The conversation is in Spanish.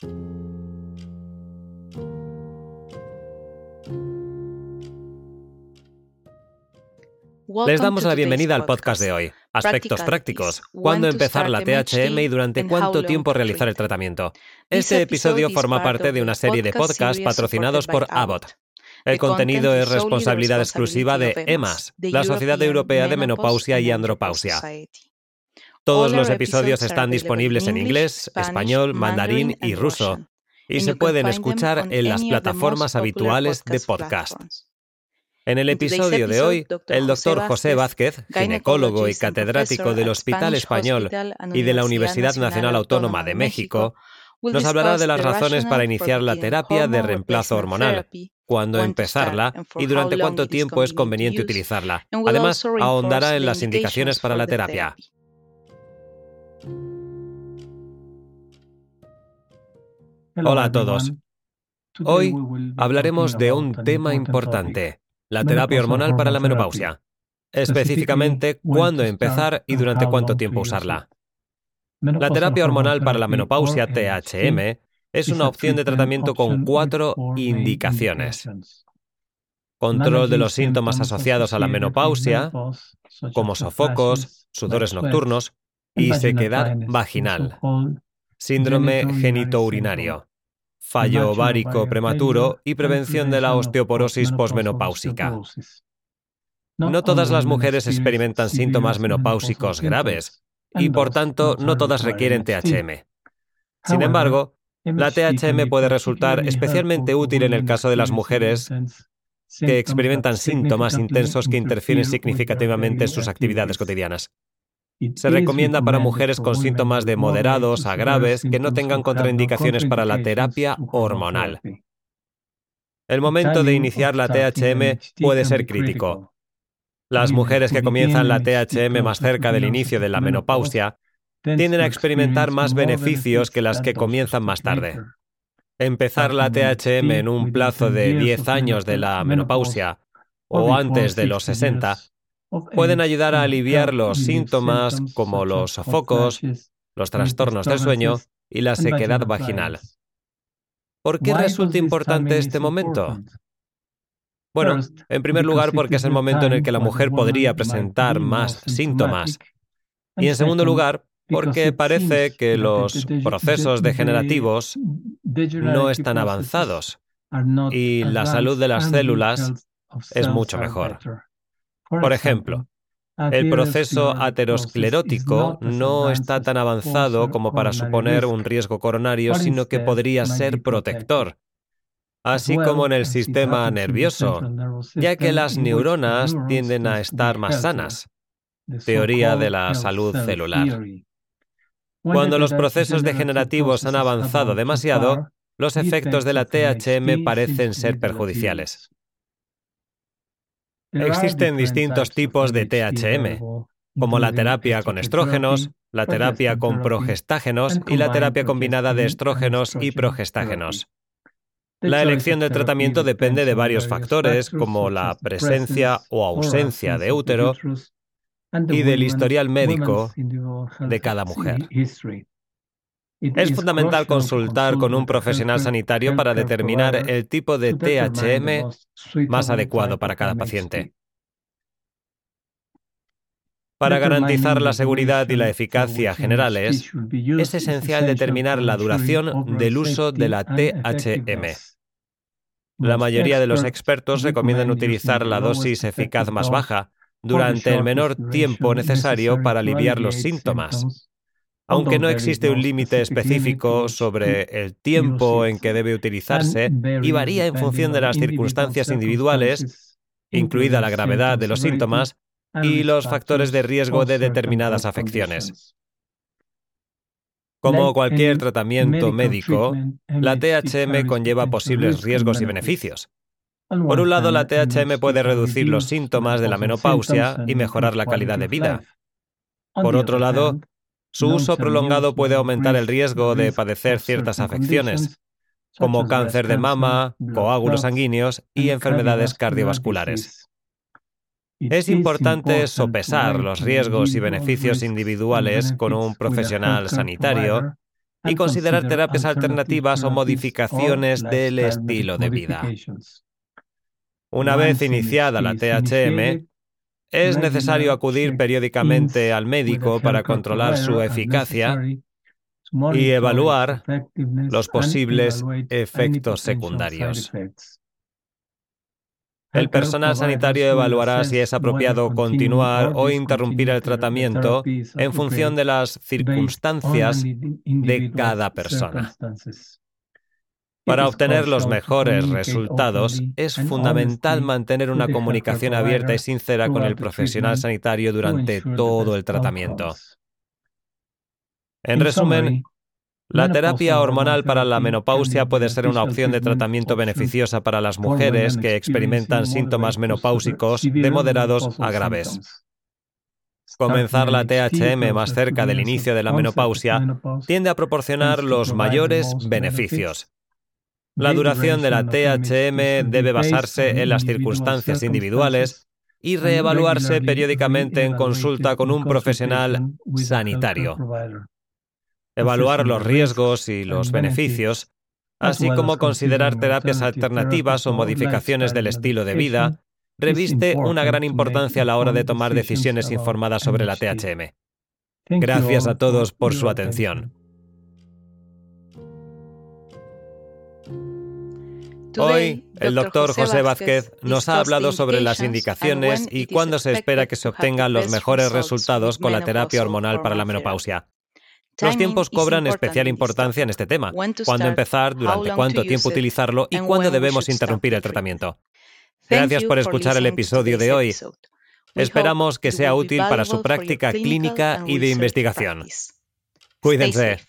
Les damos la bienvenida al podcast de hoy, Aspectos Prácticos, cuándo empezar la THM y durante cuánto tiempo realizar el tratamiento. Este episodio forma parte de una serie de podcasts patrocinados por Abbott. El contenido es responsabilidad exclusiva de EMAS, la Sociedad Europea de Menopausia y Andropausia. Todos los episodios están disponibles en inglés, español, mandarín y ruso, y se pueden escuchar en las plataformas habituales de podcast. En el episodio de hoy, el doctor José Vázquez, ginecólogo y catedrático del Hospital Español y de la Universidad Nacional Autónoma de México, nos hablará de las razones para iniciar la terapia de reemplazo hormonal, cuándo empezarla y durante cuánto tiempo es conveniente utilizarla. Además, ahondará en las indicaciones para la terapia. Hola a todos. Hoy hablaremos de un tema importante, la terapia hormonal para la menopausia. Específicamente, cuándo empezar y durante cuánto tiempo usarla. La terapia hormonal para la menopausia, THM, es una opción de tratamiento con cuatro indicaciones. Control de los síntomas asociados a la menopausia, como sofocos, sudores nocturnos y sequedad vaginal. Síndrome genitourinario fallo ovárico prematuro y prevención de la osteoporosis posmenopáusica. No todas las mujeres experimentan síntomas menopáusicos graves y por tanto no todas requieren THM. Sin embargo, la THM puede resultar especialmente útil en el caso de las mujeres que experimentan síntomas intensos que interfieren significativamente en sus actividades cotidianas. Se recomienda para mujeres con síntomas de moderados a graves que no tengan contraindicaciones para la terapia hormonal. El momento de iniciar la THM puede ser crítico. Las mujeres que comienzan la THM más cerca del inicio de la menopausia tienden a experimentar más beneficios que las que comienzan más tarde. Empezar la THM en un plazo de 10 años de la menopausia o antes de los 60 pueden ayudar a aliviar los síntomas como los sofocos, los trastornos del sueño y la sequedad vaginal. ¿Por qué resulta importante este momento? Bueno, en primer lugar porque es el momento en el que la mujer podría presentar más síntomas. Y en segundo lugar, porque parece que los procesos degenerativos no están avanzados y la salud de las células es mucho mejor. Por ejemplo, el proceso aterosclerótico no está tan avanzado como para suponer un riesgo coronario, sino que podría ser protector, así como en el sistema nervioso, ya que las neuronas tienden a estar más sanas. Teoría de la salud celular. Cuando los procesos degenerativos han avanzado demasiado, los efectos de la THM parecen ser perjudiciales. Existen distintos tipos de THM, como la terapia con estrógenos, la terapia con progestágenos y la terapia combinada de estrógenos y progestágenos. La elección del tratamiento depende de varios factores, como la presencia o ausencia de útero y del historial médico de cada mujer. Es fundamental consultar con un profesional sanitario para determinar el tipo de THM más adecuado para cada paciente. Para garantizar la seguridad y la eficacia generales, es esencial determinar la duración del uso de la THM. La mayoría de los expertos recomiendan utilizar la dosis eficaz más baja durante el menor tiempo necesario para aliviar los síntomas aunque no existe un límite específico sobre el tiempo en que debe utilizarse y varía en función de las circunstancias individuales, incluida la gravedad de los síntomas y los factores de riesgo de determinadas afecciones. Como cualquier tratamiento médico, la THM conlleva posibles riesgos y beneficios. Por un lado, la THM puede reducir los síntomas de la menopausia y mejorar la calidad de vida. Por otro lado, su uso prolongado puede aumentar el riesgo de padecer ciertas afecciones, como cáncer de mama, coágulos sanguíneos y enfermedades cardiovasculares. Es importante sopesar los riesgos y beneficios individuales con un profesional sanitario y considerar terapias alternativas o modificaciones del estilo de vida. Una vez iniciada la THM, es necesario acudir periódicamente al médico para controlar su eficacia y evaluar los posibles efectos secundarios. El personal sanitario evaluará si es apropiado continuar o interrumpir el tratamiento en función de las circunstancias de cada persona. Para obtener los mejores resultados, es fundamental mantener una comunicación abierta y sincera con el profesional sanitario durante todo el tratamiento. En resumen, la terapia hormonal para la menopausia puede ser una opción de tratamiento beneficiosa para las mujeres que experimentan síntomas menopáusicos de moderados a graves. Comenzar la THM más cerca del inicio de la menopausia tiende a proporcionar los mayores beneficios. La duración de la THM debe basarse en las circunstancias individuales y reevaluarse periódicamente en consulta con un profesional sanitario. Evaluar los riesgos y los beneficios, así como considerar terapias alternativas o modificaciones del estilo de vida, reviste una gran importancia a la hora de tomar decisiones informadas sobre la THM. Gracias a todos por su atención. Hoy, el doctor José Vázquez nos ha hablado sobre las indicaciones y cuándo se espera que se obtengan los mejores resultados con la terapia hormonal para la menopausia. Los tiempos cobran especial importancia en este tema. Cuándo empezar, durante cuánto tiempo utilizarlo y cuándo debemos interrumpir el tratamiento. Gracias por escuchar el episodio de hoy. Esperamos que sea útil para su práctica clínica y de investigación. Cuídense.